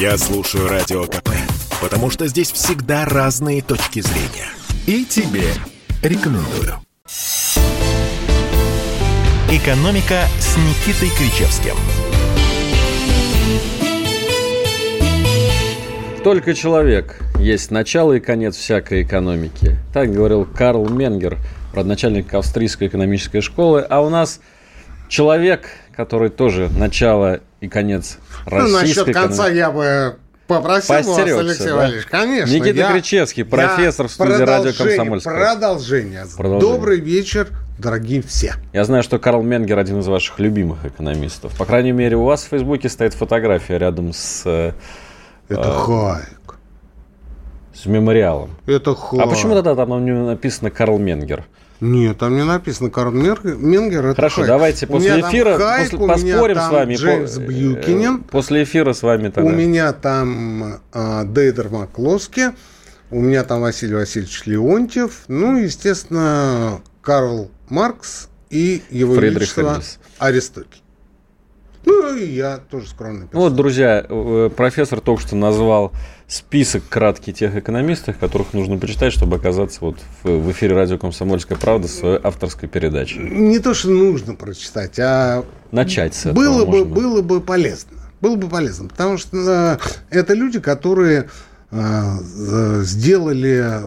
Я слушаю Радио КП, потому что здесь всегда разные точки зрения. И тебе рекомендую. «Экономика» с Никитой Кричевским. Только человек есть начало и конец всякой экономики. Так говорил Карл Менгер, родоначальник австрийской экономической школы. А у нас человек, который тоже начало и конец российской Ну, насчет конца я бы попросил вас, Поостерегся, Алексей да? Валерьевич, конечно. Никита я- Кричевский, я профессор в студии радио «Комсомольская». Продолжение. Продолжение. Добрый вечер, дорогие все. Я знаю, что Карл Менгер один из ваших любимых экономистов. По крайней мере, у вас в Фейсбуке стоит фотография рядом с, э, Это А. хайк. с мемориалом. Это хайк. А почему тогда там не написано Карл Менгер? Нет, там не написано Карл Менгер. Это Хорошо, хайк. давайте У после меня там эфира хайк, после- у меня поспорим там с вами. Джеймс по- э, Бьюкинен. После эфира с вами тогда. У меня там а, Дейдер Маклоски, у меня там Василий Васильевич Леонтьев, ну, естественно, Карл Маркс и его Фридрих величество Энгельс. Аристотель. Ну, и я тоже скромный Ну вот, друзья, э, профессор только что назвал список краткий тех экономистов, которых нужно почитать, чтобы оказаться вот в, эфире радио «Комсомольская правда» с своей авторской передачей. Не то, что нужно прочитать, а Начать с этого было бы, можно. было бы полезно. Было бы полезно, потому что э, это люди, которые сделали,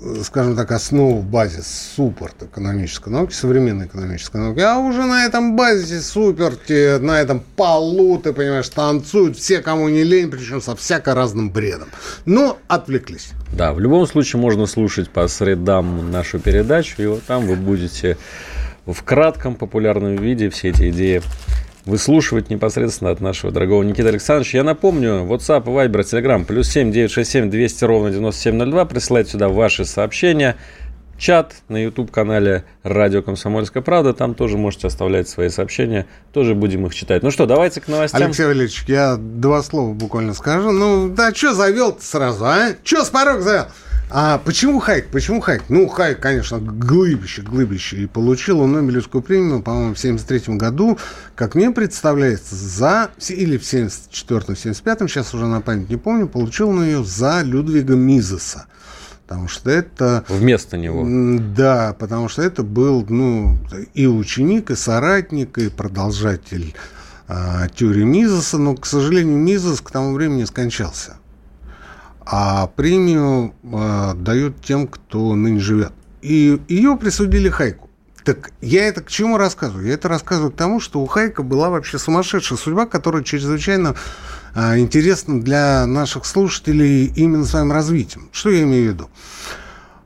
э, скажем так, основу, базис, суппорт экономической науки, современной экономической науки. А уже на этом базисе, суперте, на этом полу, ты понимаешь, танцуют все, кому не лень, причем со всяко разным бредом. Но отвлеклись. Да, в любом случае можно слушать по средам нашу передачу, и вот там вы будете в кратком популярном виде все эти идеи выслушивать непосредственно от нашего дорогого Никиты Александровича. Я напомню, WhatsApp, Viber, Telegram, плюс 7 967 200 ровно 9702. Присылайте сюда ваши сообщения. Чат на YouTube-канале «Радио Комсомольская правда». Там тоже можете оставлять свои сообщения. Тоже будем их читать. Ну что, давайте к новостям. Алексей Валерьевич, я два слова буквально скажу. Ну, да, что завел сразу, а? Что с порог завел? А почему Хайк? Почему Хайк? Ну, Хайк, конечно, глыбище, глыбище. И получил он Нобелевскую премию, по-моему, в 73 году, как мне представляется, за... Или в 74-м, 75-м, сейчас уже на память не помню, получил он ее за Людвига Мизеса. Потому что это... Вместо него. Да, потому что это был ну, и ученик, и соратник, и продолжатель а, теории Мизеса, но, к сожалению, Мизес к тому времени скончался. А премию а, дают тем, кто ныне живет. И ее присудили Хайку. Так я это к чему рассказываю? Я это рассказываю к тому, что у Хайка была вообще сумасшедшая судьба, которая чрезвычайно а, интересна для наших слушателей именно своим развитием. Что я имею в виду?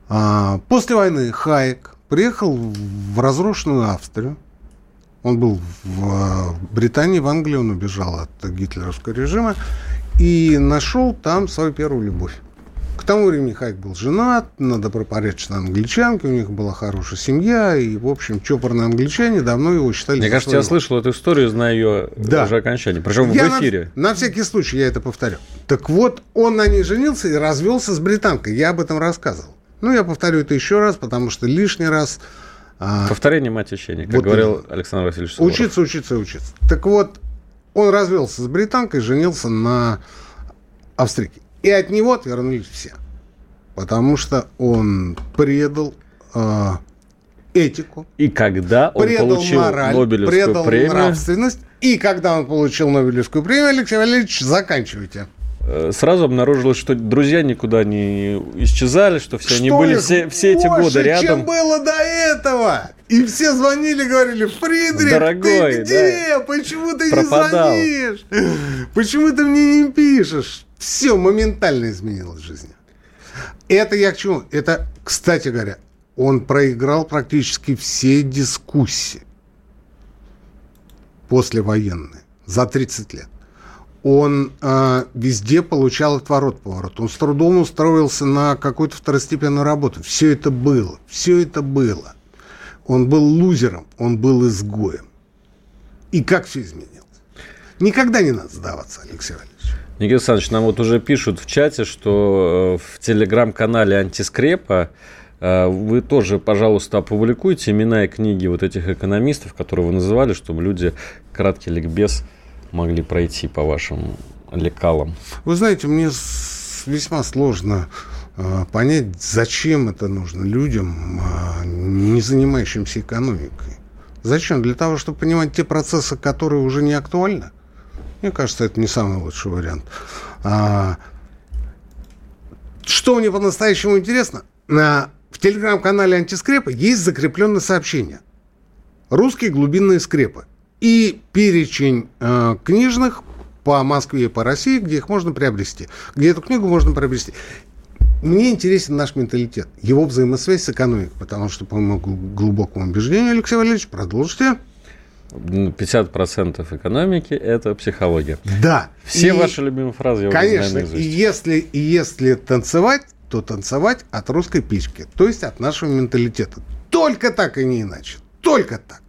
А, После войны Хайек приехал в разрушенную Австрию. Он был в э, Британии, в Англии, он убежал от гитлеровского режима и нашел там свою первую любовь. К тому времени Хайк был женат на добропорядочной англичанке, у них была хорошая семья, и, в общем, чопорные англичане давно его считали Мне кажется, я своего. слышал эту историю, знаю ее Да. уже окончание. Причем Я в на- эфире. На, всякий случай я это повторю. Так вот, он на ней женился и развелся с британкой. Я об этом рассказывал. Ну, я повторю это еще раз, потому что лишний раз а, Повторение мать учения, как Вот говорил. Александр Васильевич Суворов. учиться, учиться, учиться. Так вот, он развелся с британкой, женился на австрийке. И от него отвернулись все. Потому что он предал а, этику, И когда он предал получил мораль, Нобелевскую предал премию, нравственность. И когда он получил Нобелевскую премию, Алексей Валерьевич, заканчивайте. э, сразу обнаружилось, что друзья никуда не исчезали, что все они Что были их все, все эти годы рядом. чем было до этого. И все звонили, говорили, Фридрих, Дорогой, ты где? Почему ты Пропадал. не звонишь? Почему ты мне не пишешь? Все моментально изменилось в жизни. Это я к чему? Это, кстати говоря, он проиграл практически все дискуссии послевоенные за 30 лет. Он э, везде получал отворот-поворот. Он с трудом устроился на какую-то второстепенную работу. Все это было. Все это было. Он был лузером, он был изгоем. И как все изменилось? Никогда не надо сдаваться, Алексей Валерьевич. Никита Александрович, нам вот уже пишут в чате, что э, в телеграм-канале Антискрепа э, вы тоже, пожалуйста, опубликуйте имена и книги вот этих экономистов, которые вы называли, чтобы люди краткий ликбез могли пройти по вашим лекалом? Вы знаете, мне весьма сложно понять, зачем это нужно людям, э, не занимающимся экономикой. Зачем? Для того, чтобы понимать те процессы, которые уже не актуальны? Мне кажется, это не самый лучший вариант. А, что мне по-настоящему интересно? На, в телеграм-канале Антискрепа есть закрепленное сообщение. Русские глубинные скрепы. И перечень э, книжных по Москве и по России, где их можно приобрести. Где эту книгу можно приобрести. Мне интересен наш менталитет, его взаимосвязь с экономикой, потому что, по моему глубокому убеждению, Алексей Валерьевич, продолжите. 50% экономики – это психология. Да. Все и, ваши любимые фразы я Конечно, и если, и если танцевать, то танцевать от русской пички, то есть от нашего менталитета. Только так и не иначе. Только так.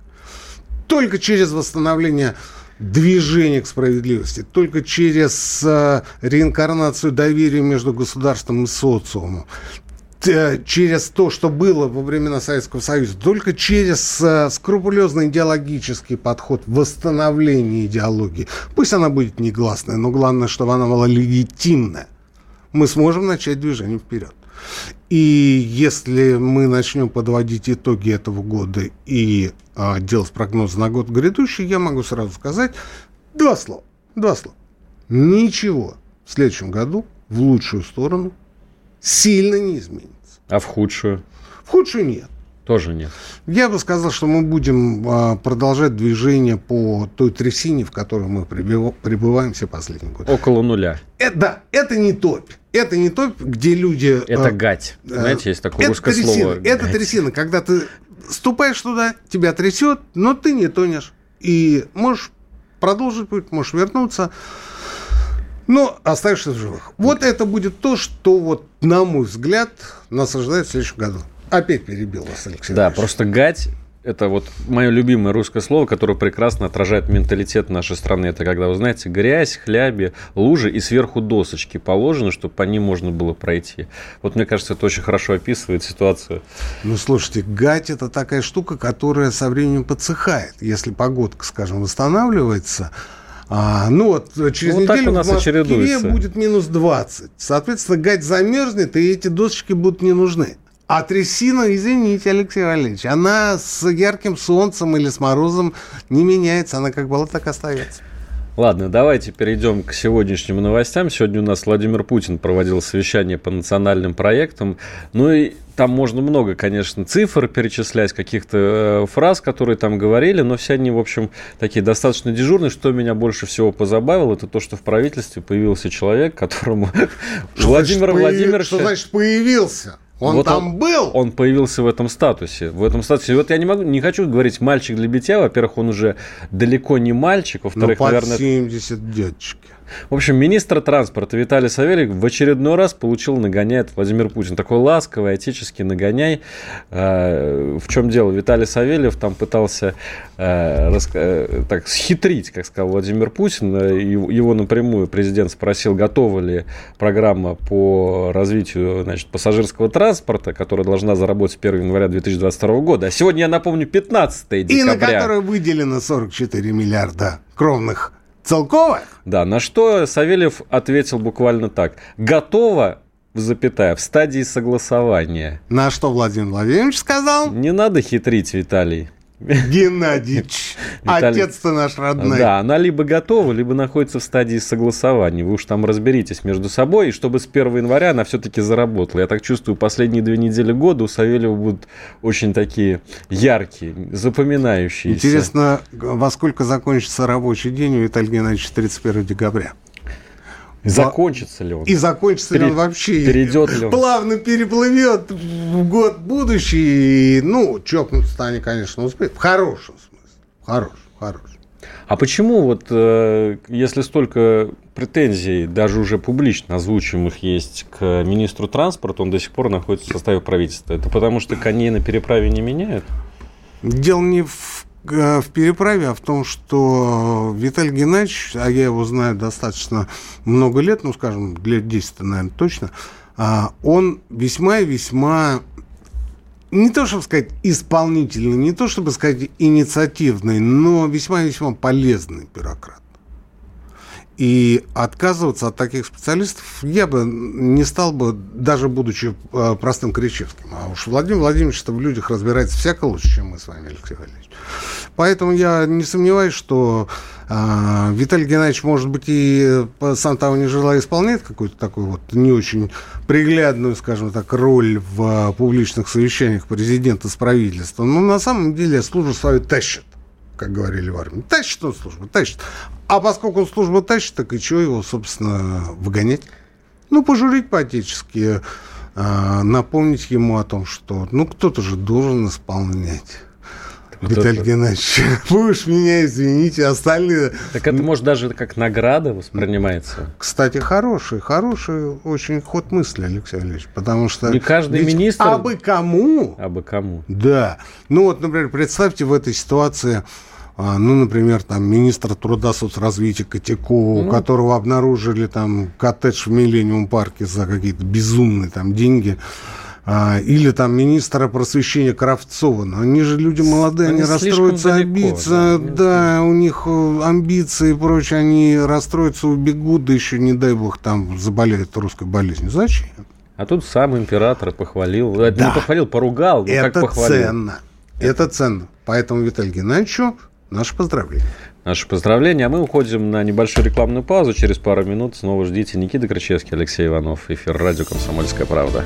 Только через восстановление движения к справедливости, только через э, реинкарнацию доверия между государством и социумом, через то, что было во времена Советского Союза, только через э, скрупулезный идеологический подход восстановления идеологии, пусть она будет негласная, но главное, чтобы она была легитимная, мы сможем начать движение вперед. И если мы начнем подводить итоги этого года и а, делать прогнозы на год грядущий, я могу сразу сказать два слова. Два слова. Ничего в следующем году в лучшую сторону сильно не изменится. А в худшую? В худшую нет. Тоже нет. Я бы сказал, что мы будем а, продолжать движение по той трясине, в которой мы пребываем все последние годы. Около нуля. Это, да, это не топь. Это не топь, где люди... Это а, гать. Знаете, есть такое это русское трясина, слово. Это гать. трясина, когда ты ступаешь туда, тебя трясет, но ты не тонешь. И можешь продолжить путь, можешь вернуться. Но оставишься в живых. Вот это будет то, что, вот, на мой взгляд, нас ожидает в следующем году. Опять перебил вас, Алексей. Да, просто гать это вот мое любимое русское слово, которое прекрасно отражает менталитет нашей страны. Это когда, вы знаете, грязь, хляби, лужи и сверху досочки положены, чтобы по ним можно было пройти. Вот мне кажется, это очень хорошо описывает ситуацию. Ну, слушайте, гать – это такая штука, которая со временем подсыхает. Если погодка, скажем, восстанавливается, а, ну вот через вот неделю у нас в Москве будет минус 20. Соответственно, гать замерзнет, и эти досочки будут не нужны. А трясина, извините, Алексей Валерьевич, она с ярким солнцем или с морозом не меняется. Она как была, так остается. Ладно, давайте перейдем к сегодняшним новостям. Сегодня у нас Владимир Путин проводил совещание по национальным проектам. Ну и там можно много, конечно, цифр перечислять, каких-то э, фраз, которые там говорили, но все они, в общем, такие достаточно дежурные. Что меня больше всего позабавило, это то, что в правительстве появился человек, которому Владимир Владимирович... Что значит появился? Он вот там он, был? Он появился в этом статусе. В этом статусе. Вот я не могу, не хочу говорить мальчик для битья. Во-первых, он уже далеко не мальчик. Во-вторых, ну, под наверное... 70 дядечки. В общем, министр транспорта Виталий Савельев в очередной раз получил нагоняй от Владимира Путина. Такой ласковый, отеческий нагоняй. А, в чем дело? Виталий Савельев там пытался а, э, так, схитрить, как сказал Владимир Путин. Его напрямую президент спросил, готова ли программа по развитию значит, пассажирского транспорта, которая должна заработать 1 января 2022 года. А сегодня, я напомню, 15 декабря. И на которой выделено 44 миллиарда кровных Целковая? Да, на что Савельев ответил буквально так. Готово запятая, в стадии согласования. На что Владимир Владимирович сказал? Не надо хитрить, Виталий. Геннадьевич, отец-то наш родной. Да, она либо готова, либо находится в стадии согласования. Вы уж там разберитесь между собой, и чтобы с 1 января она все-таки заработала. Я так чувствую, последние две недели года у Савельева будут очень такие яркие, запоминающиеся. Интересно, во сколько закончится рабочий день у Виталия Геннадьевича 31 декабря? Закончится ли он? И закончится Пере... ли он вообще? Перейдет ли он? Плавно переплывет в год будущий. Ну, чокнуться они, конечно, успеют. В хорошем смысле. В хорошем, в хорошем. А почему вот, э, если столько претензий, даже уже публично озвучиваемых есть к министру транспорта, он до сих пор находится в составе правительства? Это потому что коней на переправе не меняют? Дело не в в переправе, а в том, что Виталий Геннадьевич, а я его знаю достаточно много лет, ну, скажем, лет 10, наверное, точно, а, он весьма и весьма не то, чтобы сказать, исполнительный, не то, чтобы сказать, инициативный, но весьма и весьма полезный бюрократ. И отказываться от таких специалистов я бы не стал бы, даже будучи э, простым Кричевским. А уж Владимир Владимирович в людях разбирается всяко лучше, чем мы с вами, Алексей Валерьевич. Поэтому я не сомневаюсь, что э, Виталий Геннадьевич, может быть, и э, сам того не желая исполняет какую-то такую вот не очень приглядную, скажем так, роль в публичных совещаниях президента с правительством. Но на самом деле службу свою тащит как говорили в армии. Тащит он службу, тащит. А поскольку он службу тащит, так и что его, собственно, выгонять? Ну, пожурить по-отечески, э, напомнить ему о том, что, ну, кто-то же должен исполнять. Вот Виталий это... Геннадьевич, вы уж меня извините, остальные... Так это, может, даже как награда воспринимается? Кстати, хороший, хороший очень ход мысли, Алексей Алексеевич, потому что... Не каждый министр... А бы кому? А бы кому? Да. Ну вот, например, представьте в этой ситуации а, ну, например, там министр труда соцразвития Котякова, mm-hmm. у которого обнаружили там коттедж в Миллениум парке за какие-то безумные там деньги. А, или там министра просвещения Кравцова. Но они же люди молодые, они, они расстроятся, амбиции, да, да, у них э, амбиции и прочее, они расстроятся, убегут, да еще, не дай бог, там заболеют русской болезнью. Зачем? А тут сам император похвалил, э, да. не похвалил, поругал, но Это как похвалил. ценно. Это ценно. Поэтому Виталий Геннадьевичу Наше поздравление. Наше поздравление. А мы уходим на небольшую рекламную паузу. Через пару минут снова ждите Никита Крычевский, Алексей Иванов. Эфир радио «Комсомольская правда».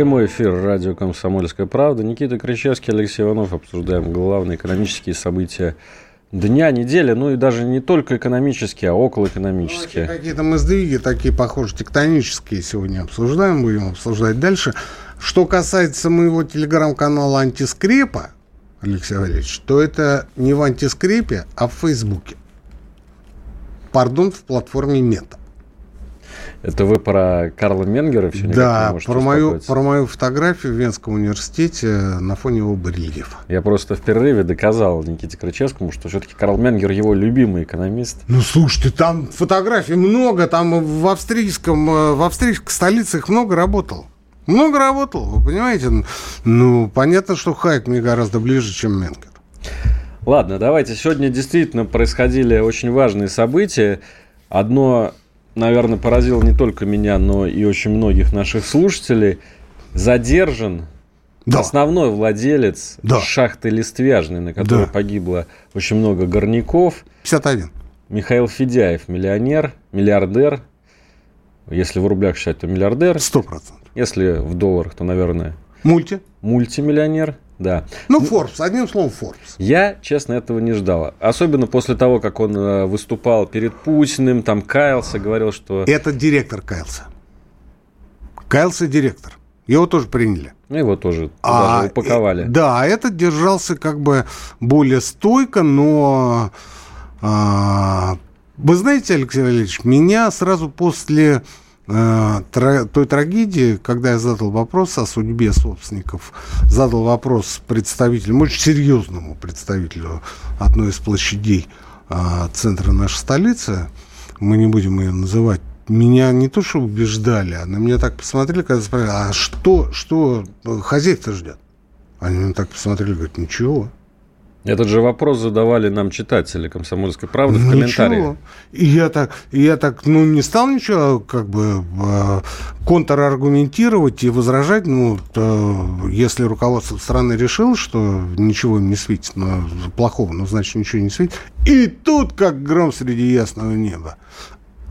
Прямой эфир радио «Комсомольская правда». Никита Кричевский, Алексей Иванов. Обсуждаем главные экономические события дня, недели, ну и даже не только экономические, а околоэкономические. Ну, какие-то мы сдвиги такие, похоже, тектонические сегодня обсуждаем, будем обсуждать дальше. Что касается моего телеграм-канала «Антискрепа», Алексей Валерьевич, то это не в антискрепе, а в Фейсбуке пардон, в платформе Мета. Это вы про Карла Менгера все Да, про мою, про мою фотографию в Венском университете на фоне его барельефа. Я просто в перерыве доказал Никите Крычевскому, что все-таки Карл Менгер его любимый экономист. Ну, слушайте, там фотографий много, там в австрийском, э, в австрийской столице их много работал. Много работал, вы понимаете? Ну, понятно, что Хайк мне гораздо ближе, чем Менгер. Ладно, давайте. Сегодня действительно происходили очень важные события. Одно, наверное, поразило не только меня, но и очень многих наших слушателей. Задержан да. основной владелец да. шахты Листвяжной, на которой да. погибло очень много горняков. 51. Михаил Федяев, миллионер, миллиардер. Если в рублях считать, то миллиардер. Сто процентов. Если в долларах, то, наверное... Мульти. Мультимиллионер. Да. Ну, Forbes, одним словом, Forbes. Я, честно, этого не ждал. Особенно после того, как он э, выступал перед Путиным, там каялся, говорил, что... Это директор каялся. Каялся директор. Его тоже приняли. Ну, его тоже а, даже упаковали. Да, этот держался как бы более стойко, но... А, вы знаете, Алексей Валерьевич, меня сразу после Э, той трагедии, когда я задал вопрос о судьбе собственников, задал вопрос представителю, очень серьезному представителю одной из площадей э, центра нашей столицы, мы не будем ее называть, меня не то что убеждали, а на меня так посмотрели, когда спросили, а что, что хозяев-то ждет? Они меня так посмотрели, говорят, ничего. Этот же вопрос задавали нам читатели «Комсомольской правды» в комментариях. И я так, и я так, ну, не стал ничего, как бы, э, контраргументировать и возражать, ну, то, если руководство страны решило, что ничего им не светит, но плохого, ну, значит, ничего не светит. И тут, как гром среди ясного неба,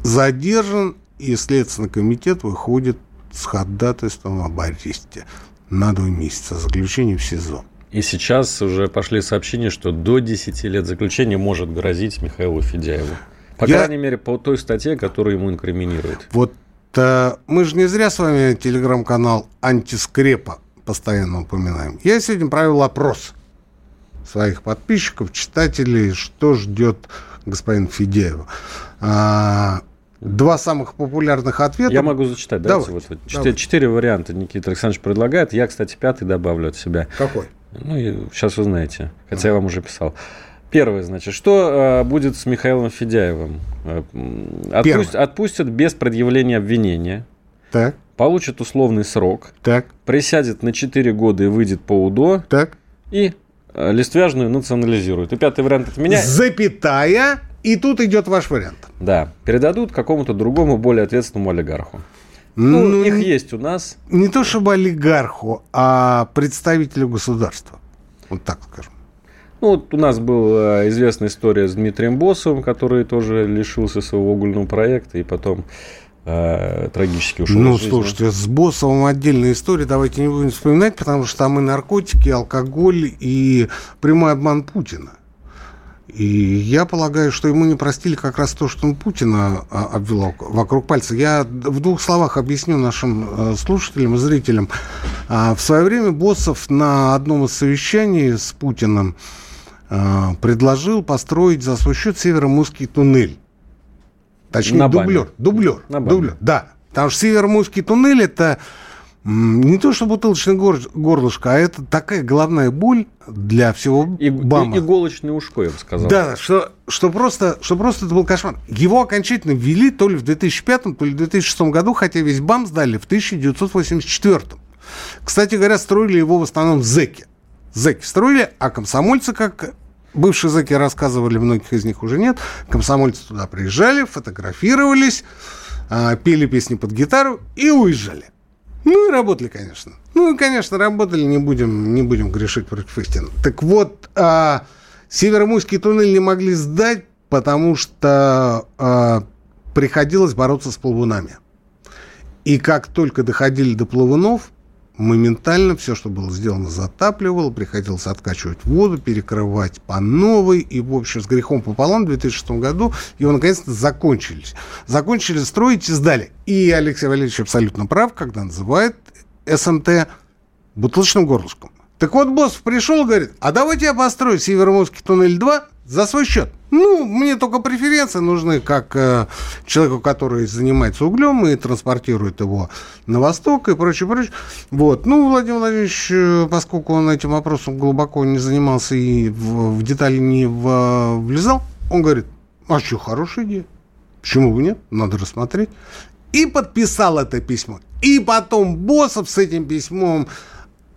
задержан, и Следственный комитет выходит с ходатайством об аресте на два месяца заключения в СИЗО. И сейчас уже пошли сообщения, что до 10 лет заключения может грозить Михаилу Федяеву. По Я... крайней мере, по той статье, которую ему инкриминируют. Вот э, мы же не зря с вами телеграм-канал «Антискрепа» постоянно упоминаем. Я сегодня провел опрос своих подписчиков, читателей, что ждет господин Федяева. А, Два самых популярных ответа. Я могу зачитать. Давай, Давайте вот, вот давай. четыре, четыре варианта Никита Александрович предлагает. Я, кстати, пятый добавлю от себя. Какой? Ну, и сейчас вы знаете, хотя я вам уже писал. Первое, значит, что э, будет с Михаилом Федяевым? Э, отпусть- отпустят без предъявления обвинения, Так, получит условный срок, так, присядет на 4 года и выйдет по УДО, так. и э, листвяжную национализируют. И пятый вариант от меня. Запятая, и тут идет ваш вариант. Да, передадут какому-то другому, более ответственному олигарху. Ну, Ну, их не- есть у нас. не то чтобы олигарху, а представителю государства. Вот так скажем. Ну, вот у нас была известная история с Дмитрием Боссовым, который тоже лишился своего угольного проекта и потом э, трагически ушел ну, слушайте, с Боссовым отдельная история, давайте не будем вспоминать, потому что там и наркотики, и алкоголь, и прямой обман Путина. И я полагаю, что ему не простили как раз то, что он Путина а, обвел вок- вокруг пальца. Я в двух словах объясню нашим э, слушателям и зрителям. А, В свое время Боссов на одном из совещаний с Путиным э, предложил построить за свой счет северомусский туннель. Точнее, На Баме. дублер. Дублер. На Баме. дублер. Да. Потому что северомусский туннель это не то что бутылочное гор- горлышко, а это такая головная боль для всего И, БАМа. и- иголочное ушко, я бы сказал. Да, что, что, просто, что просто это был кошмар. Его окончательно ввели то ли в 2005, то ли в 2006 году, хотя весь БАМ сдали в 1984. Кстати говоря, строили его в основном зэки. Зэки строили, а комсомольцы, как бывшие зэки рассказывали, многих из них уже нет, комсомольцы туда приезжали, фотографировались, а, пели песни под гитару и уезжали. Ну и работали, конечно. Ну и, конечно, работали, не будем, не будем грешить против истины. Так вот, а, Северомуйский туннель не могли сдать, потому что а, приходилось бороться с плавунами. И как только доходили до плавунов, моментально все, что было сделано, затапливало, приходилось откачивать воду, перекрывать по новой. И, в общем, с грехом пополам в 2006 году его наконец-то закончились. Закончили строить и сдали. И Алексей Валерьевич абсолютно прав, когда называет СМТ бутылочным горлышком. Так вот, босс пришел говорит, а давайте я построю Североморский туннель 2 за свой счет. Ну, мне только преференции нужны, как э, человеку, который занимается углем и транспортирует его на восток и прочее, прочее. Вот. Ну, Владимир Владимирович, э, поскольку он этим вопросом глубоко не занимался и в, в детали не в- влезал, он говорит, а что, хорошая идея. Почему бы нет? Надо рассмотреть. И подписал это письмо. И потом Боссов с этим письмом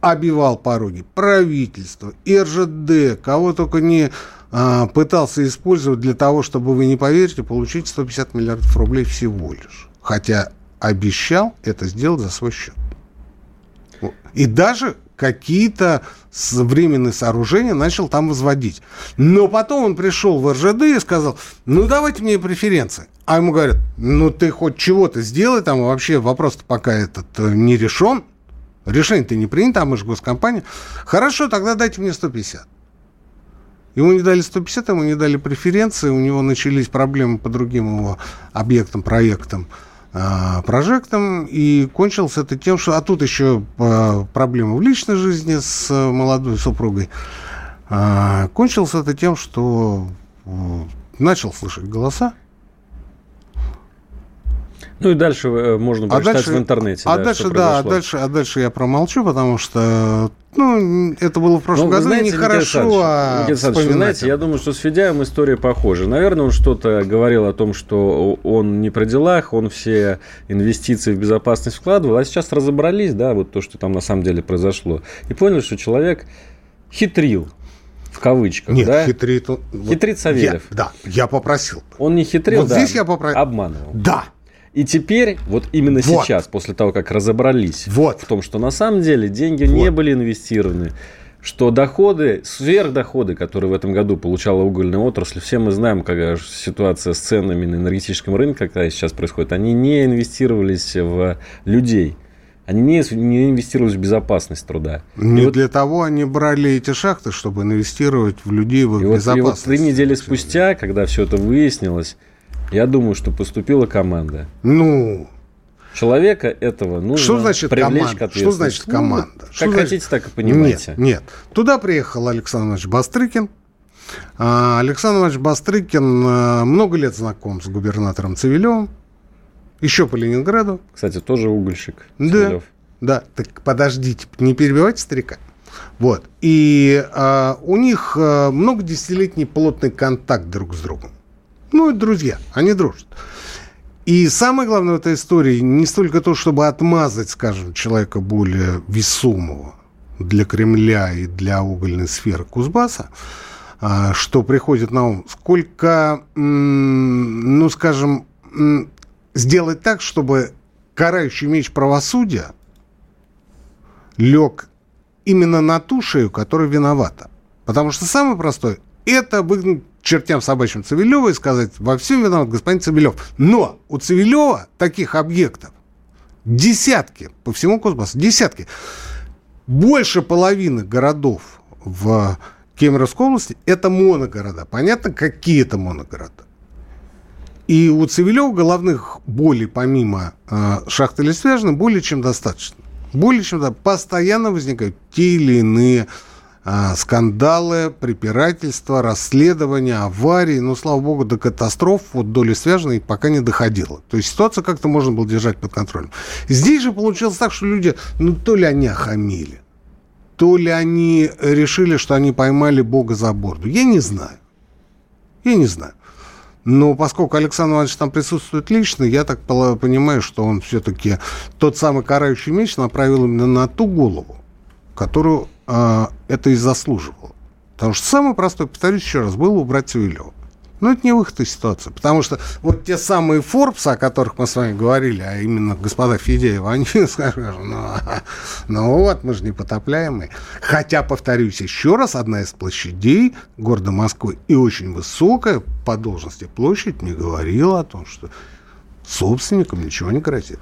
обивал пороги правительства, РЖД, кого только не а, пытался использовать для того, чтобы, вы не поверите, получить 150 миллиардов рублей всего лишь. Хотя обещал это сделать за свой счет. И даже какие-то временные сооружения начал там возводить. Но потом он пришел в РЖД и сказал, ну давайте мне преференции. А ему говорят, ну ты хоть чего-то сделай, там вообще вопрос пока этот э, не решен. Решение-то не принято, а мы же госкомпания. Хорошо, тогда дайте мне 150. Ему не дали 150, ему не дали преференции, у него начались проблемы по другим его объектам, проектам, а, прожектам, и кончилось это тем, что... А тут еще а, проблемы в личной жизни с а, молодой супругой. А, Кончилось это тем, что э, начал слышать голоса, Ну и дальше э, можно прочитать в интернете. а да, дальше, да, а дальше, а дальше я промолчу, потому что, ну, это было в прошлом Ну, году, знаете, нехорошо а, Александрович, вы знаете, я думаю, что с Федяевым история похожа. Наверное, он что-то говорил о том, что он не при делах, он все инвестиции в безопасность вкладывал, а сейчас разобрались, да, вот то, что там на самом деле произошло, и поняли, что человек хитрил, в кавычках, Нет, да? хитрит. Хитрит Савельев. Я- да, я попросил. Он не хитрил, Вот да, здесь я попро- обманывал. Да, И теперь, вот именно Вот. сейчас, после того, как разобрались Вот. в том, что на самом деле деньги не Вот. были инвестированы, что доходы, сверхдоходы, которые в этом году получала угольная отрасль, все мы знаем, какая ситуация с ценами на энергетическом рынке, какая сейчас происходит, они не инвестировались в людей. Они не, не инвестировались в безопасность труда. не И вот- для того они брали эти шахты, чтобы инвестировать в людей в их И вот, и вот безопасность. три недели спустя, когда все это выяснилось, я думаю, что поступила команда. Ну, Человека этого нужно Что значит привлечь команда? к ответственности. Что значит Ну, команда? как Что значит- хотите, так и понимаете. Нет, нет. Туда приехал Александр Иванович Бастрыкин. А, Александр Иванович Бастрыкин а, много лет знаком с губернатором Цивилевым. Еще по Ленинграду. Кстати, тоже угольщик. Да. Цивилев. Да, так подождите, не перебивайте старика. Вот. И а, у них а, много десятилетний плотный контакт друг с другом. Ну, друзья, они дружат. И самое главное в этой истории не столько то, чтобы отмазать, скажем, человека более весомого для Кремля и для угольной сферы Кузбасса, а, что приходит на ум, сколько, ну, скажем, сделать так, чтобы карающий меч правосудия лег именно на ту шею, которая виновата. Потому что самое простое – это выгнать чертям собачьим Цивилева и сказать, во всем виноват господин Цивилев. Но у Цивилева таких объектов десятки по всему Космосу, десятки. Больше половины городов в Кемеровской области – это моногорода. Понятно, какие это моногорода. И у Цивилева головных болей, помимо э, шахты Лесвяжной, более чем достаточно. Более чем да, постоянно возникают те или иные а, скандалы, препирательства, расследования, аварии. Но, слава богу, до катастроф вот доли связанной пока не доходило. То есть ситуация как-то можно было держать под контролем. Здесь же получилось так, что люди, ну, то ли они охамили, то ли они решили, что они поймали Бога за борду. Я не знаю. Я не знаю. Но поскольку Александр Иванович там присутствует лично, я так понимаю, что он все-таки тот самый карающий меч направил именно на ту голову, которую э, это и заслуживало. Потому что самое простое, повторюсь еще раз, было убрать Цивилева. Но это не выход из ситуации. Потому что вот те самые Форбс, о которых мы с вами говорили, а именно господа Федеева, они скажут, ну, ну вот, мы же непотопляемые. Хотя, повторюсь еще раз, одна из площадей города Москвы и очень высокая по должности площадь не говорила о том, что собственникам ничего не грозит.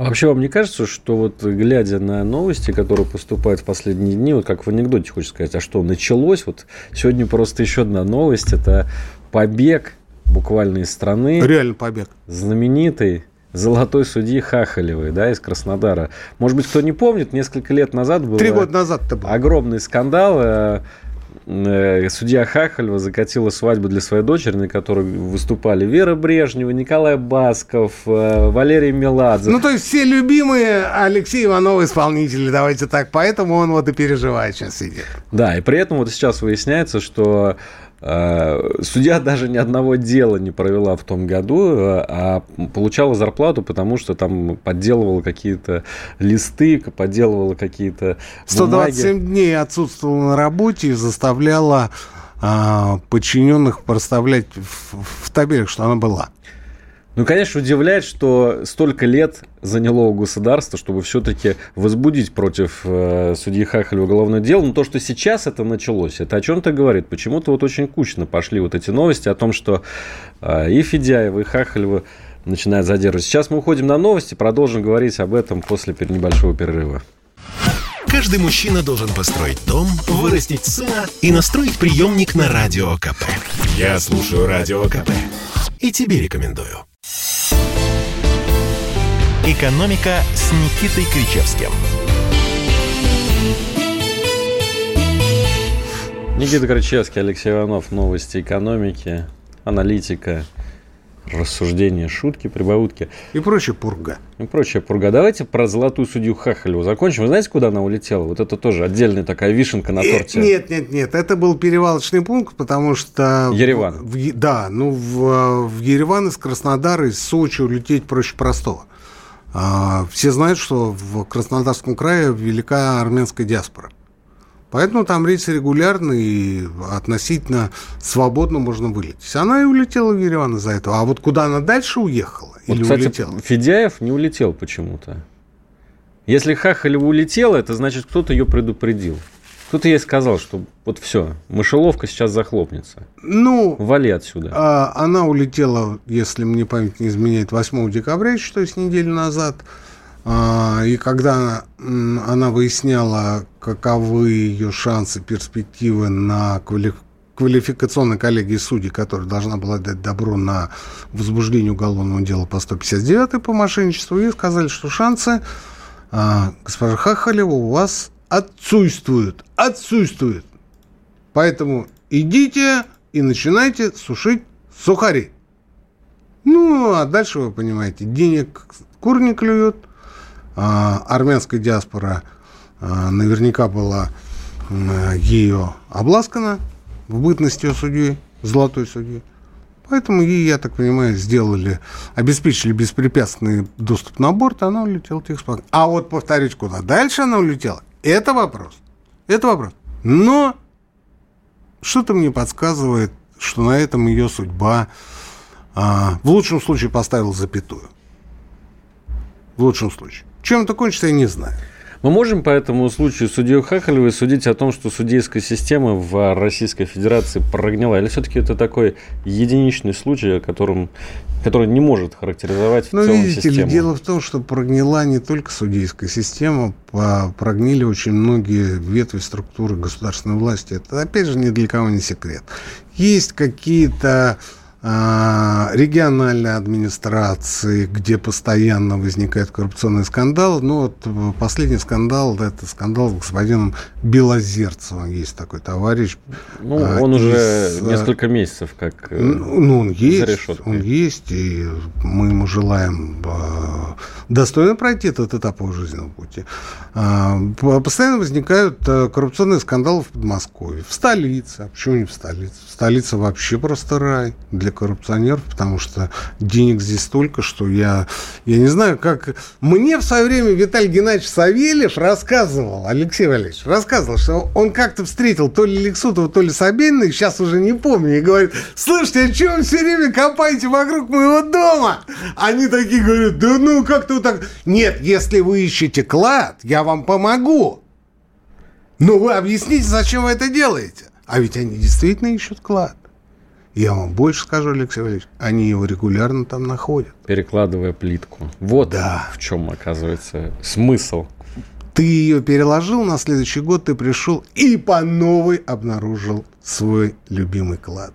А вообще вам не кажется, что вот глядя на новости, которые поступают в последние дни, вот как в анекдоте хочется сказать, а что началось? Вот сегодня просто еще одна новость, это побег буквально из страны. Реально побег. Знаменитый золотой судьи Хахалевой, да, из Краснодара. Может быть, кто не помнит, несколько лет назад был... Три года назад это был. Огромный скандал. Э, судья Хахалева закатила свадьбу для своей дочери, на которой выступали Вера Брежнева, Николай Басков, э, Валерий Меладзе. Ну, то есть все любимые Алексей Иванова исполнители, давайте так. Поэтому он вот и переживает сейчас сидит. Да, и при этом вот сейчас выясняется, что судья даже ни одного дела не провела в том году, э, а получала зарплату, потому что там подделывала какие-то листы, подделывала какие-то 127 бумаги. дней отсутствовала на работе и заставляла а, подчиненных проставлять в, в табелях, что она была. Ну, конечно, удивляет, что столько лет заняло у государства, чтобы все-таки возбудить против э, судьи Хахалева уголовное дело. Но то, что сейчас это началось, это о чем-то говорит. Почему-то вот очень кучно пошли вот эти новости о том, что э, и Федяева, и Хахалева начинают задерживать. Сейчас мы уходим на новости, продолжим говорить об этом после небольшого перерыва. Каждый мужчина должен построить дом, вырастить сына и настроить приемник на Радио КП. Я слушаю Радио КП и тебе рекомендую. «Экономика» с Никитой Кричевским. Никита Кричевский, Алексей Иванов. Новости экономики, аналитика, рассуждения, шутки, прибаутки. И прочая пурга. И прочая пурга. Давайте про золотую судью Хахалеву закончим. Вы знаете, куда она улетела? Вот это тоже отдельная такая вишенка на торте. Нет, нет, нет. Это был перевалочный пункт, потому что... Ереван. В, да, ну в, в Ереван из Краснодара, из Сочи улететь проще простого. А, все знают, что в Краснодарском крае велика армянская диаспора. Поэтому там рейсы регулярные и относительно свободно можно вылететь. Она и улетела в Ереван из-за этого. А вот куда она дальше уехала вот, или кстати, улетела? Федяев не улетел почему-то. Если Хахалева улетела, это значит, кто-то ее предупредил. Кто-то ей сказал, что вот все, мышеловка сейчас захлопнется. Ну, вали отсюда. А, она улетела, если мне память не изменяет, 8 декабря, то есть неделю назад. А, и когда она выясняла, каковы ее шансы, перспективы на квалификационной коллегии судей, которая должна была дать добро на возбуждение уголовного дела по 159 по мошенничеству, ей сказали, что шансы, а, госпожа Хахалева, у вас отсутствуют. Отсутствуют. Поэтому идите и начинайте сушить сухари. Ну, а дальше, вы понимаете, денег кур не клюют. А, армянская диаспора а, наверняка была ею обласкана в бытности ее судьей, золотой судьей. Поэтому ей, я так понимаю, сделали, обеспечили беспрепятственный доступ на борт, и она улетела тихо. А вот повторюсь, куда дальше она улетела, это вопрос. Это вопрос. Но что-то мне подсказывает, что на этом ее судьба а, в лучшем случае поставила запятую. В лучшем случае. Чем это кончится, я не знаю. Мы можем по этому случаю судью Хахалевой судить о том, что судейская система в Российской Федерации прогнила? Или все-таки это такой единичный случай, о котором, который не может характеризовать ну, в целом видите систему? ли, дело в том, что прогнила не только судейская система, прогнили очень многие ветви структуры государственной власти. Это, опять же, ни для кого не секрет. Есть какие-то а, региональной администрации, где постоянно возникают коррупционные скандалы. Ну, вот э, последний скандал, это скандал с господином Белозерцевым. Есть такой товарищ. Ну, а, он из, уже э, несколько месяцев как э, Ну, он есть, он есть, и мы ему желаем достойно пройти этот этап его жизненного пути. А, постоянно возникают коррупционные скандалы в Подмосковье, в столице. А почему не в столице? В столице вообще просто рай для для коррупционеров, потому что денег здесь столько, что я, я не знаю, как... Мне в свое время Виталий Геннадьевич Савельев рассказывал, Алексей Валерьевич, рассказывал, что он как-то встретил то ли Лексутова, то ли Собянина, сейчас уже не помню, и говорит, слушайте, а что вы все время копаете вокруг моего дома? Они такие говорят, да ну как-то вот так... Нет, если вы ищете клад, я вам помогу. Но вы объясните, зачем вы это делаете? А ведь они действительно ищут клад. Я вам больше скажу, Алексей Валерьевич, они его регулярно там находят. Перекладывая плитку. Вот да. в чем, оказывается, смысл. Ты ее переложил, на следующий год ты пришел и по новой обнаружил свой любимый клад.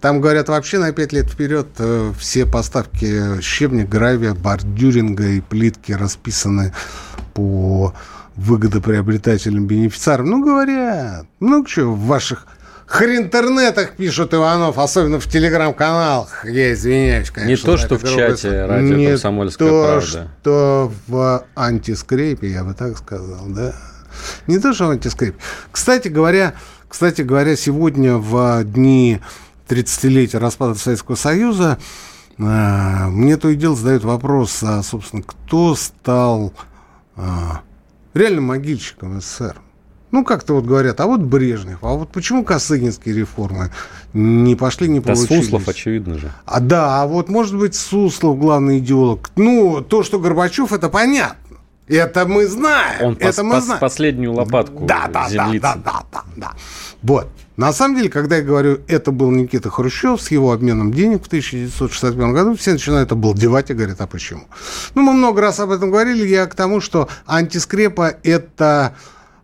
Там, говорят, вообще на 5 лет вперед э, все поставки щебня, гравия, бордюринга и плитки расписаны по выгодоприобретателям, бенефициарам. Ну, говорят, ну, что, в ваших хрентернетах пишут Иванов, особенно в телеграм-каналах. Я извиняюсь, конечно. Не то, что в чате радио Не «Комсомольская то, правда». что в антискрепе, я бы так сказал, да. Не то, что в антискрепе. Кстати говоря, кстати говоря, сегодня в дни 30-летия распада Советского Союза а, мне то и дело задают вопрос, а, собственно, кто стал а, реальным могильщиком СССР. Ну, как-то вот говорят, а вот Брежнев, а вот почему Косыгинские реформы не пошли, не получились? Да Суслов, очевидно же. А да, а вот, может быть, Суслов главный идеолог. Ну, то, что Горбачев, это понятно. Это мы знаем. Он это пос, мы знаем. последнюю лопатку да, да, да, да, да, да, да. Вот. На самом деле, когда я говорю, это был Никита Хрущев с его обменом денег в 1961 году, все начинают обалдевать и говорят, а почему? Ну, мы много раз об этом говорили. Я к тому, что антискрепа – это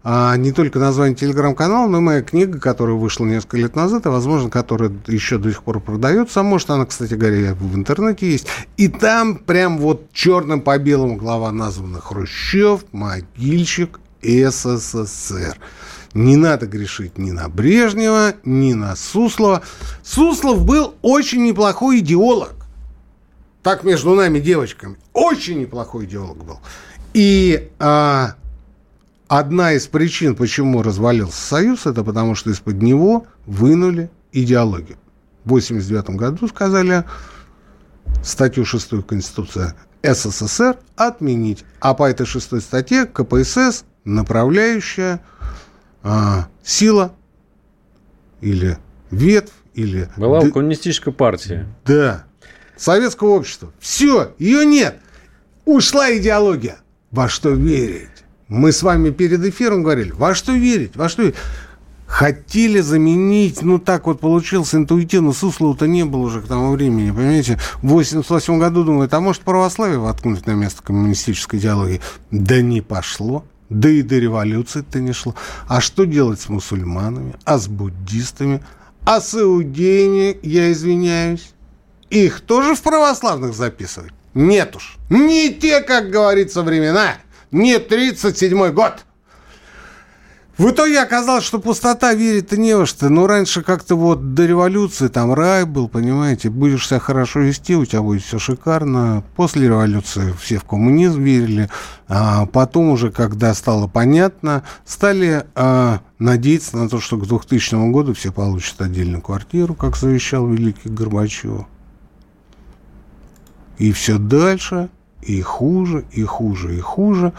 а не только название телеграм-канала, но и моя книга, которая вышла несколько лет назад, и, возможно, которая еще до сих пор продается. А может, она, кстати говоря, в интернете есть. И там прям вот черным по белому глава названа «Хрущев, могильщик СССР». Не надо грешить ни на Брежнева, ни на Суслова. Суслов был очень неплохой идеолог. Так между нами девочками. Очень неплохой идеолог был. И а, одна из причин, почему развалился Союз, это потому что из-под него вынули идеологию. В 1989 году сказали статью 6 Конституции СССР отменить. А по этой шестой статье КПСС направляющая а, сила или ветвь или... Была д... коммунистическая партия. Да. Советского общества. Все, ее нет. Ушла идеология. Во что верить? Мы с вами перед эфиром говорили, во что верить, во что верить. Хотели заменить, ну так вот получилось интуитивно, Суслова-то не было уже к тому времени, понимаете. В 88 году думают, а может православие воткнуть на место коммунистической идеологии? Да не пошло. Да и до революции-то не шло. А что делать с мусульманами? А с буддистами? А с иудеями, я извиняюсь? Их тоже в православных записывать? Нет уж. Не те, как говорится, времена. Не 37-й год. В итоге оказалось, что пустота верит-то не во что. Но раньше как-то вот до революции там рай был, понимаете, будешь себя хорошо вести, у тебя будет все шикарно. После революции все в коммунизм верили. А потом уже, когда стало понятно, стали а, надеяться на то, что к 2000 году все получат отдельную квартиру, как завещал великий Горбачев. И все дальше, и хуже, и хуже, и хуже.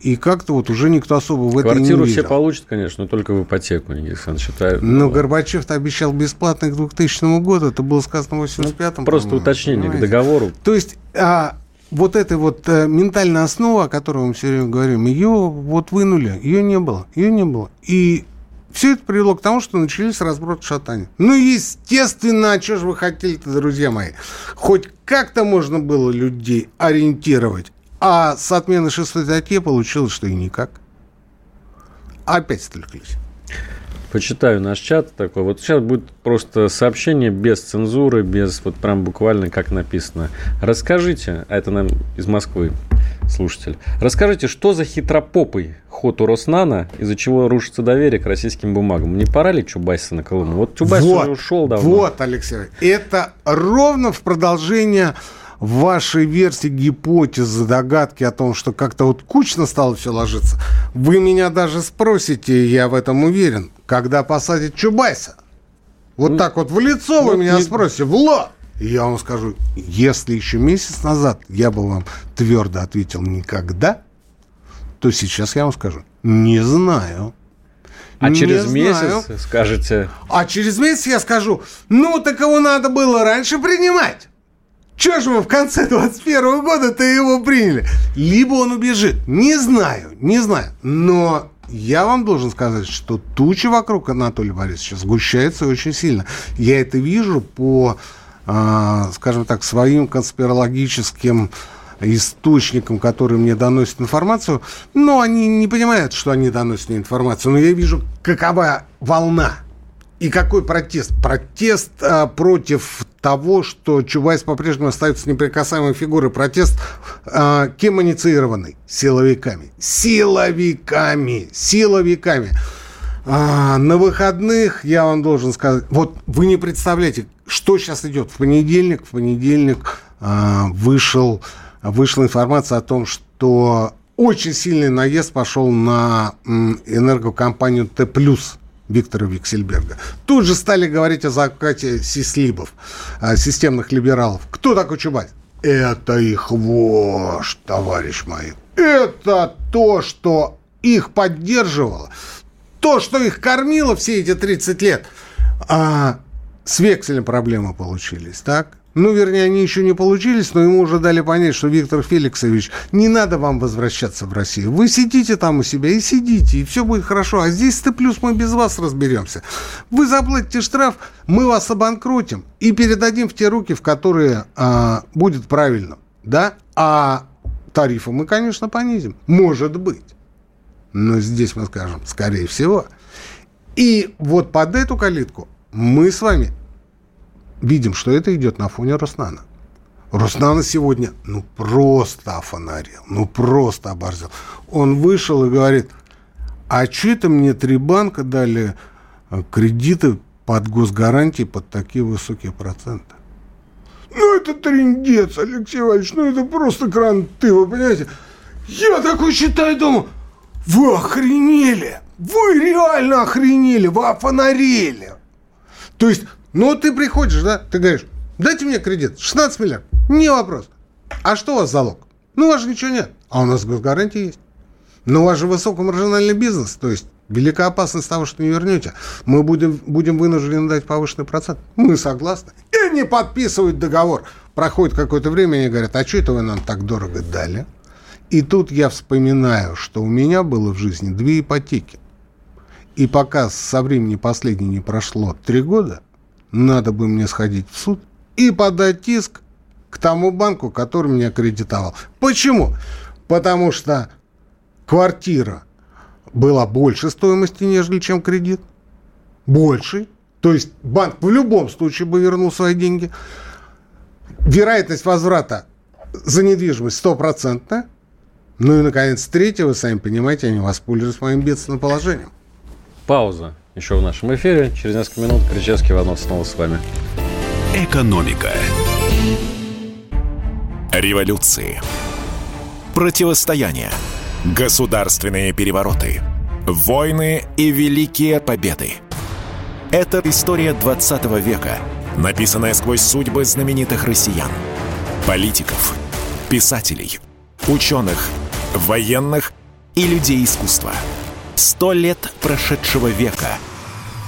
И как-то вот уже никто особо в это не Квартиру верил. все получат, конечно, но только в ипотеку, Никита Александрович, считаю. Но Горбачев-то обещал бесплатно к 2000 году. Это было сказано в 85-м. Ну, Просто уточнение к понимаете? договору. То есть а, вот эта вот э, ментальная основа, о которой мы все время говорим, ее вот вынули, ее не было, ее не было. И все это привело к тому, что начались разброты шатания. Ну, естественно, а что же вы хотели-то, друзья мои? Хоть как-то можно было людей ориентировать. А с отмены шестой статьи получилось, что и никак. Опять столкнулись. Почитаю наш чат такой. Вот сейчас будет просто сообщение без цензуры, без вот прям буквально как написано. Расскажите, а это нам из Москвы слушатель, расскажите, что за хитропопый ход у Роснана, из-за чего рушится доверие к российским бумагам? Не пора ли Чубайса на Колыму? Вот Чубайс уже ушел давно. Вот, Алексей, это ровно в продолжение вашей версии гипотезы, догадки о том, что как-то вот кучно стало все ложиться. Вы меня даже спросите, я в этом уверен, когда посадят Чубайса. Вот Ну, так вот в лицо вы вот меня не- спросите, в лоб. И Я вам скажу, если еще месяц назад я бы вам твердо ответил никогда, то сейчас я вам скажу, не знаю. А Не через знаю. месяц скажете, А через месяц я скажу, ну так его надо было раньше принимать. Чего же вы в конце 21 года-то его приняли? Либо он убежит. Не знаю, не знаю. Но я вам должен сказать, что тучи вокруг Анатолия Борисовича сгущаются очень сильно. Я это вижу по, а, скажем так, своим конспирологическим источникам, которые мне доносят информацию, но они не понимают, что они доносят мне информацию. Но я вижу, какова волна и какой протест? Протест а, против того, что Чубайс по-прежнему остается неприкасаемой фигурой. Протест а, кем инициированный? Силовиками. Силовиками. Силовиками. А, на выходных, я вам должен сказать, вот вы не представляете, что сейчас идет. В понедельник, в понедельник а, вышел, вышла информация о том, что очень сильный наезд пошел на энергокомпанию Т+, Виктора Виксельберга. Тут же стали говорить о закате сислибов, системных либералов. Кто такой Чубайс? Это их вождь, товарищ мой. Это то, что их поддерживало, то, что их кормило все эти 30 лет. А с векселем проблемы получились, так? Ну, вернее, они еще не получились, но ему уже дали понять, что Виктор Феликсович, не надо вам возвращаться в Россию. Вы сидите там у себя и сидите, и все будет хорошо. А здесь ты плюс мы без вас разберемся. Вы заплатите штраф, мы вас обанкротим и передадим в те руки, в которые а, будет правильно, да? А тарифы мы, конечно, понизим. Может быть. Но здесь мы скажем, скорее всего. И вот под эту калитку мы с вами видим, что это идет на фоне Роснана. Роснана сегодня, ну, просто офонарил, ну, просто оборзел. Он вышел и говорит, а что это мне три банка дали э, кредиты под госгарантии под такие высокие проценты? Ну, это трендец, Алексей Иванович, ну, это просто кранты, вы понимаете? Я такой читаю, думаю, вы охренели, вы реально охренели, вы офонарели. То есть, ну, ты приходишь, да, ты говоришь, дайте мне кредит, 16 миллиардов, не вопрос. А что у вас залог? Ну, у вас же ничего нет. А у нас госгарантия есть. Но у вас же высокомаржинальный бизнес, то есть велика опасность того, что не вернете. Мы будем, будем вынуждены дать повышенный процент. Мы согласны. И они подписывают договор. Проходит какое-то время, они говорят, а что это вы нам так дорого дали? И тут я вспоминаю, что у меня было в жизни две ипотеки. И пока со времени последней не прошло три года, надо бы мне сходить в суд и подать иск к тому банку, который меня кредитовал. Почему? Потому что квартира была больше стоимости, нежели чем кредит. Больше. То есть банк в любом случае бы вернул свои деньги. Вероятность возврата за недвижимость стопроцентная. Ну и, наконец, третье, вы сами понимаете, они воспользовались моим бедственным положением. Пауза еще в нашем эфире. Через несколько минут Кричевский Иванов снова с вами. Экономика. Революции. Противостояние. Государственные перевороты. Войны и великие победы. Это история 20 века, написанная сквозь судьбы знаменитых россиян. Политиков, писателей, ученых, военных и людей искусства. Сто лет прошедшего века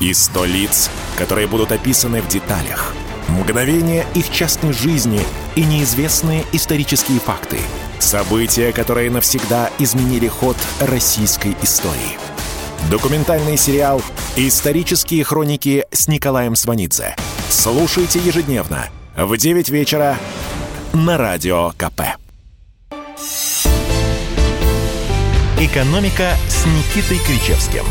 и сто лиц, которые будут описаны в деталях. Мгновения их частной жизни и неизвестные исторические факты. События, которые навсегда изменили ход российской истории. Документальный сериал «Исторические хроники» с Николаем Сванидзе. Слушайте ежедневно в 9 вечера на Радио КП. «Экономика» с Никитой Кричевским.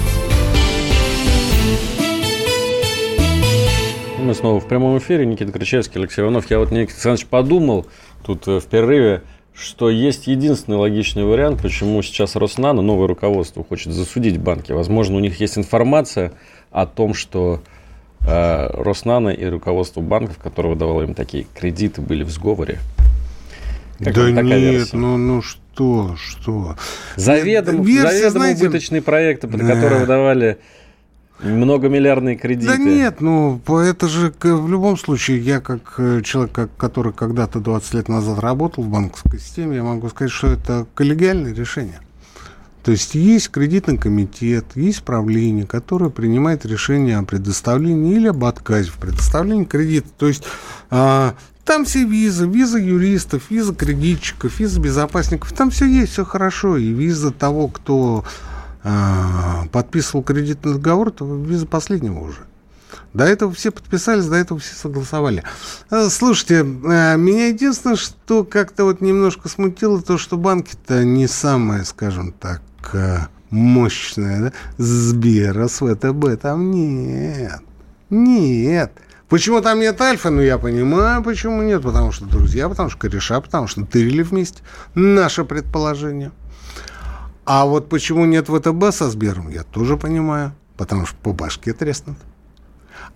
Мы снова в прямом эфире. Никита Кричевский, Алексей Иванов. Я вот, Никита Александрович, подумал тут э, в перерыве, что есть единственный логичный вариант, почему сейчас Роснано, новое руководство, хочет засудить банки. Возможно, у них есть информация о том, что э, Роснано и руководство банков, которые выдавало им такие кредиты, были в сговоре. Как да нет, версия? ну, ну что, что? Заведомо, версия, заведомо знаете... убыточные проекты, под да. которые выдавали Многомиллиардные кредиты. Да нет, ну это же в любом случае, я как э, человек, который когда-то 20 лет назад работал в банковской системе, я могу сказать, что это коллегиальное решение. То есть есть кредитный комитет, есть правление, которое принимает решение о предоставлении или об отказе в предоставлении кредита. То есть а, там все визы, виза юристов, виза кредитчиков, виза безопасников, там все есть, все хорошо. И виза того, кто а, подписывал кредитный договор, то виза последнего уже. До этого все подписались, до этого все согласовали. А, слушайте, а, меня единственное, что как-то вот немножко смутило, то, что банки-то не самые, скажем так, мощные, да? Сбера с ВТБ там нет. Нет. Почему там нет Альфа? Ну, я понимаю, почему нет. Потому что друзья, потому что кореша, потому что тырили вместе. Наше предположение. А вот почему нет ВТБ со Сбером, я тоже понимаю. Потому что по башке треснут.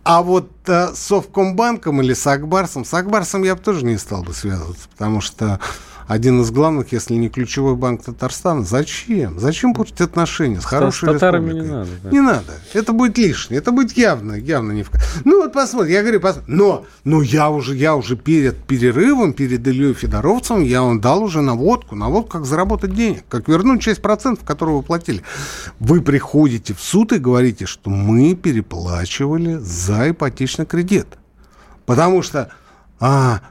А вот э, с Совкомбанком или с Акбарсом, с Акбарсом я бы тоже не стал бы связываться, потому что один из главных, если не ключевой банк Татарстана. Зачем? Зачем портить отношения с хорошей с татарами республикой? не надо. Да. Не надо. Это будет лишнее. Это будет явно, явно не в... Ну вот посмотрим. Я говорю, посмотрим. Но, но я уже, я уже перед перерывом, перед Ильей Федоровцем, я вам дал уже наводку. Наводку, как заработать денег. Как вернуть часть процентов, которые вы платили. Вы приходите в суд и говорите, что мы переплачивали за ипотечный кредит. Потому что а,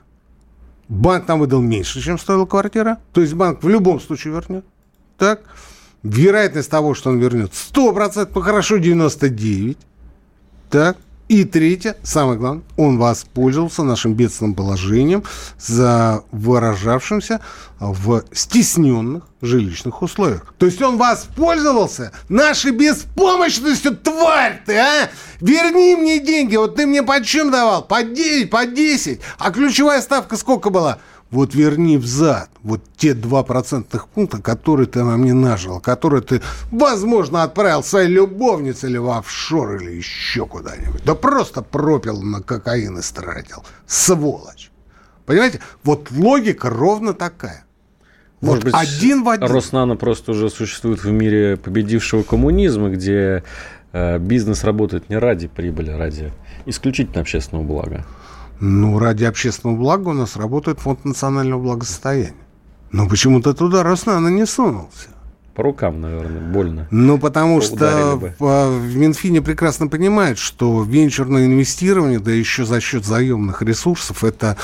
банк нам выдал меньше, чем стоила квартира. То есть банк в любом случае вернет. Так? Вероятность того, что он вернет 100%, ну хорошо, 99%. Так? И третье, самое главное, он воспользовался нашим бедственным положением, за выражавшимся в стесненных жилищных условиях. То есть он воспользовался нашей беспомощностью, тварь ты, а? Верни мне деньги, вот ты мне по чем давал? По 9, по 10. А ключевая ставка сколько была? Вот верни взад вот те два процентных пункта, которые ты на мне нажил, которые ты, возможно, отправил своей любовнице или в офшор, или еще куда-нибудь. Да просто пропил на кокаин и стратил. Сволочь. Понимаете? Вот логика ровно такая. Может вот быть, один в один. Роснано просто уже существует в мире победившего коммунизма, где э, бизнес работает не ради прибыли, а ради исключительно общественного блага. Ну, ради общественного блага у нас работает фонд национального благосостояния. Но почему-то туда Роснано не сунулся. По рукам, наверное, больно. Ну, потому что в, в Минфине прекрасно понимают, что венчурное инвестирование, да еще за счет заемных ресурсов, это,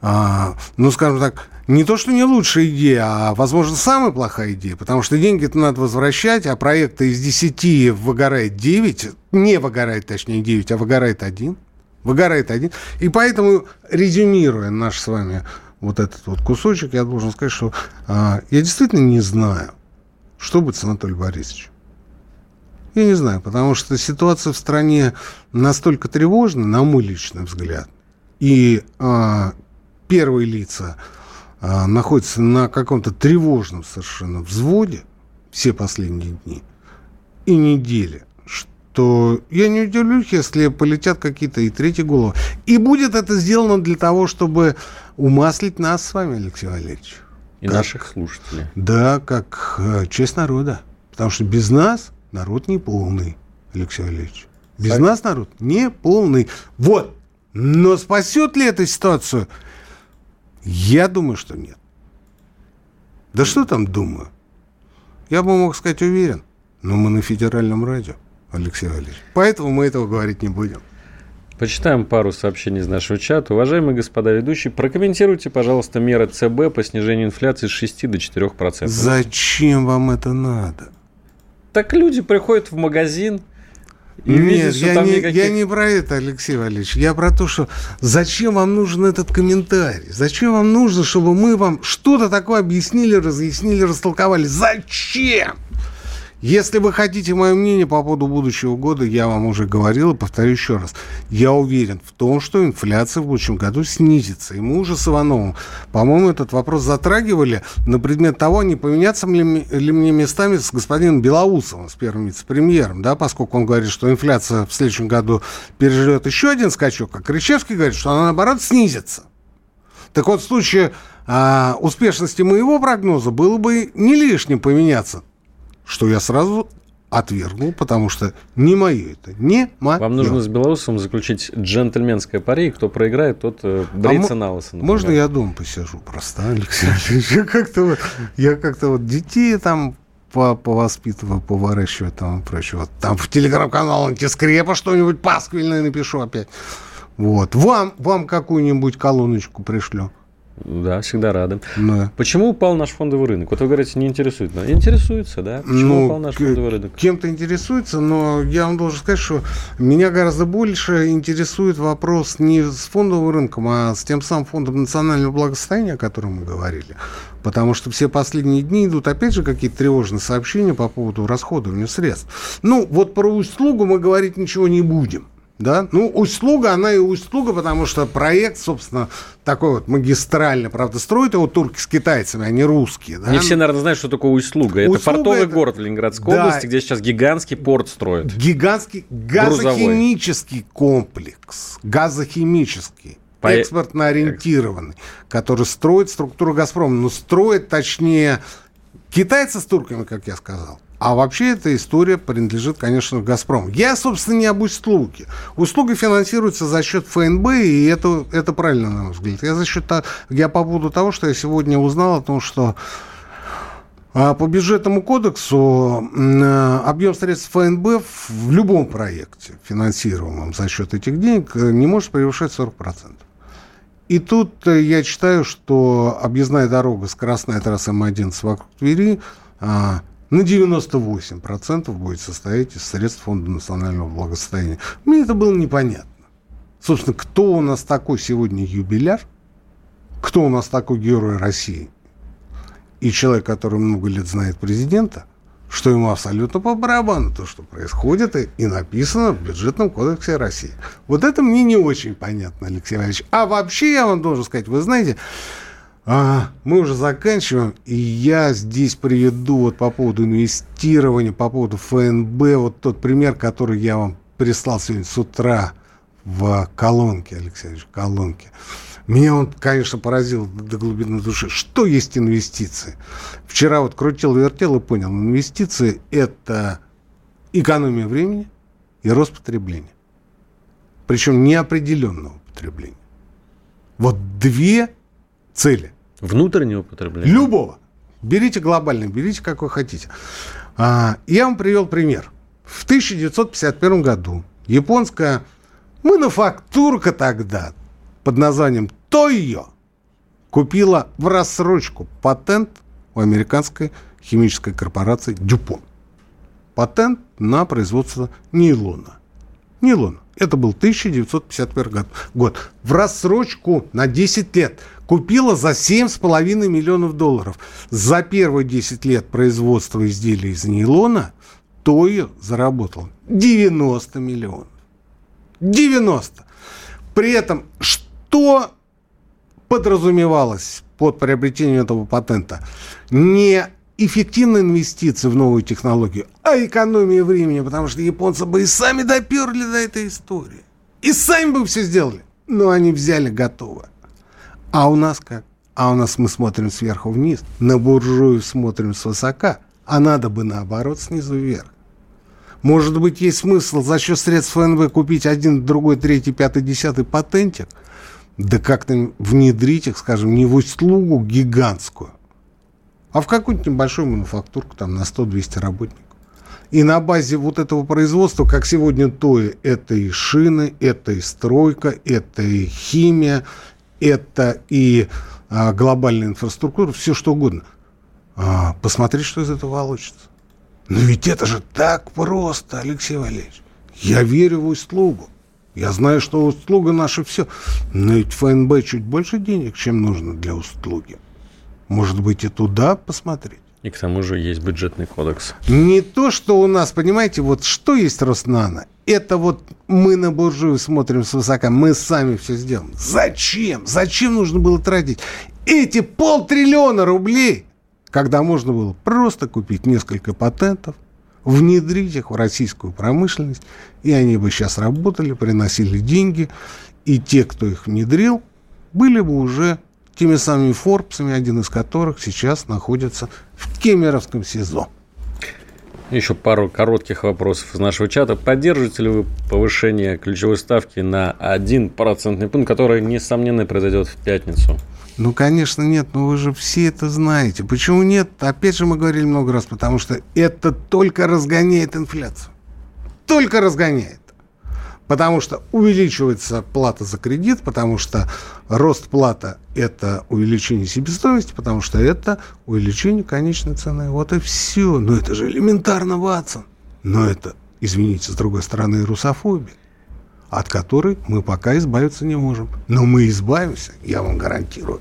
а, ну, скажем так, не то, что не лучшая идея, а, возможно, самая плохая идея, потому что деньги-то надо возвращать, а проекты из 10 выгорает 9, не выгорает, точнее, 9, а выгорает один выгорает один. И поэтому, резюмируя наш с вами вот этот вот кусочек, я должен сказать, что а, я действительно не знаю, что будет с Анатолием Борисовичем. Я не знаю, потому что ситуация в стране настолько тревожна, на мой личный взгляд, и а, первые лица а, находятся на каком-то тревожном совершенно взводе все последние дни и недели, то я не удивлюсь, если полетят какие-то и третьи головы. И будет это сделано для того, чтобы умаслить нас с вами, Алексей Валерьевич. И как, наших слушателей. Да, как э, часть народа. Потому что без нас народ не полный, Алексей Валерьевич. Без Сами. нас народ не полный. Вот. Но спасет ли эта ситуацию? Я думаю, что нет. Да что там думаю? Я бы мог сказать уверен. Но мы на федеральном радио, Алексей Валерьевич. Поэтому мы этого говорить не будем. Почитаем пару сообщений из нашего чата. Уважаемые господа ведущие, прокомментируйте, пожалуйста, меры ЦБ по снижению инфляции с 6 до 4%. Зачем вам это надо? Так люди приходят в магазин, и Нет, что я, там не, никаких... я не про это, Алексей Валерьевич. Я про то, что зачем вам нужен этот комментарий? Зачем вам нужно, чтобы мы вам что-то такое объяснили, разъяснили, растолковали? Зачем? Если вы хотите мое мнение по поводу будущего года, я вам уже говорил и повторю еще раз. Я уверен в том, что инфляция в будущем году снизится. И мы уже с Ивановым, по-моему, этот вопрос затрагивали на предмет того, не поменяться ли, ли мне местами с господином Белоусовым, с первым вице-премьером, да, поскольку он говорит, что инфляция в следующем году переживет еще один скачок, а Кричевский говорит, что она, наоборот, снизится. Так вот, в случае а, успешности моего прогноза было бы не лишним поменяться что я сразу отвергнул, потому что не мое это, не мое. Вам нужно с белорусом заключить джентльменское пари, кто проиграет, тот э, брится а на лысо. Можно я дома посижу просто, Алексей Я как-то вот, я как-то вот детей там по повоспитываю, поворачиваю там и прочее. Вот там в телеграм-канал антискрепа что-нибудь пасквильное напишу опять. Вот. Вам, вам какую-нибудь колоночку пришлю. Да, всегда рады. Да. Почему упал наш фондовый рынок? Вот вы говорите, не интересует. Но интересуется, да? Почему ну, упал наш фондовый рынок? Кем-то интересуется, но я вам должен сказать, что меня гораздо больше интересует вопрос не с фондовым рынком, а с тем самым фондом национального благосостояния, о котором мы говорили. Потому что все последние дни идут, опять же, какие-то тревожные сообщения по поводу расходования средств. Ну, вот про услугу мы говорить ничего не будем. Да? Ну, услуга, она и услуга, потому что проект, собственно, такой вот магистральный, правда, строят его турки с китайцами, а не русские. Да? Не все, наверное, знают, что такое услуга. Это услуга портовый это... город в Ленинградской да. области, где сейчас гигантский порт строят. Гигантский газохимический Грузовой. комплекс. Газохимический. По... Экспортно ориентированный, который строит структуру «Газпрома». Но строит, точнее, китайцы с турками, как я сказал. А вообще эта история принадлежит, конечно, «Газпрому». Я, собственно, не об услуге. Услуга финансируется за счет ФНБ, и это, это правильно, на мой взгляд. Я, за счет, я по поводу того, что я сегодня узнал о том, что а, по бюджетному кодексу объем средств ФНБ в любом проекте, финансируемом за счет этих денег, не может превышать 40%. И тут э, я читаю, что объездная дорога, скоростная трасса М11 вокруг Твери а, на 98% будет состоять из средств Фонда национального благосостояния. Мне это было непонятно. Собственно, кто у нас такой сегодня юбиляр? Кто у нас такой герой России? И человек, который много лет знает президента, что ему абсолютно по барабану то, что происходит, и, и написано в бюджетном кодексе России. Вот это мне не очень понятно, Алексей Иванович. А вообще я вам должен сказать, вы знаете, а, мы уже заканчиваем, и я здесь приведу вот по поводу инвестирования, по поводу ФНБ, вот тот пример, который я вам прислал сегодня с утра в колонке, Алексей Ильич, в колонке. Меня он, конечно, поразил до глубины души. Что есть инвестиции? Вчера вот крутил-вертел и понял, инвестиции – это экономия времени и рост потребления. Причем неопределенного потребления. Вот две цели. Внутреннего потребления? Любого. Берите глобальный, берите какой хотите. А, я вам привел пример. В 1951 году японская мануфактурка тогда под названием Тойо купила в рассрочку патент у американской химической корпорации Дюпон. Патент на производство нейлона. Нейлона. Это был 1951 год. В рассрочку на 10 лет. Купила за 7,5 миллионов долларов. За первые 10 лет производства изделий из нейлона Тойо заработал 90 миллионов. 90. При этом, что подразумевалось под приобретением этого патента? Не эффективные инвестиции в новую технологию, а экономия времени, потому что японцы бы и сами доперли до этой истории. И сами бы все сделали. Но они взяли готово. А у нас как? А у нас мы смотрим сверху вниз, на буржую смотрим свысока, а надо бы наоборот снизу вверх. Может быть, есть смысл за счет средств ФНБ купить один, другой, третий, пятый, десятый патентик, да как-то внедрить их, скажем, не в услугу гигантскую, а в какую-нибудь небольшую мануфактурку там на 100-200 работников. И на базе вот этого производства, как сегодня то, это и шины, это и стройка, это и химия, это и а, глобальная инфраструктура, все что угодно. А, посмотреть, что из этого получится. Но ведь это же так просто, Алексей Валерьевич. Я верю в услугу. Я знаю, что услуга наша все. Но ведь ФНБ чуть больше денег, чем нужно для услуги. Может быть, и туда посмотреть. И к тому же есть бюджетный кодекс. Не то, что у нас, понимаете, вот что есть Роснано? Это вот мы на буржую смотрим свысока, мы сами все сделаем. Зачем? Зачем нужно было тратить эти полтриллиона рублей, когда можно было просто купить несколько патентов, внедрить их в российскую промышленность, и они бы сейчас работали, приносили деньги, и те, кто их внедрил, были бы уже теми самыми Форбсами, один из которых сейчас находится в Кемеровском СИЗО. Еще пару коротких вопросов из нашего чата. Поддержите ли вы повышение ключевой ставки на 1 процентный пункт, которое, несомненно, произойдет в пятницу? Ну, конечно, нет, но вы же все это знаете. Почему нет? Опять же, мы говорили много раз, потому что это только разгоняет инфляцию. Только разгоняет. Потому что увеличивается плата за кредит, потому что рост плата – это увеличение себестоимости, потому что это увеличение конечной цены. Вот и все. Но это же элементарно, Ватсон. Но это, извините, с другой стороны, русофобия, от которой мы пока избавиться не можем. Но мы избавимся, я вам гарантирую.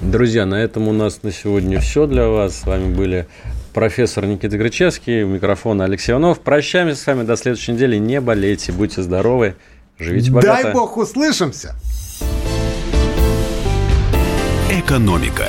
Друзья, на этом у нас на сегодня все для вас. С вами были профессор Никита Гречевский, у микрофона Алексей Иванов. Прощаемся с вами до следующей недели. Не болейте, будьте здоровы, живите богато. Дай бог услышимся! Экономика.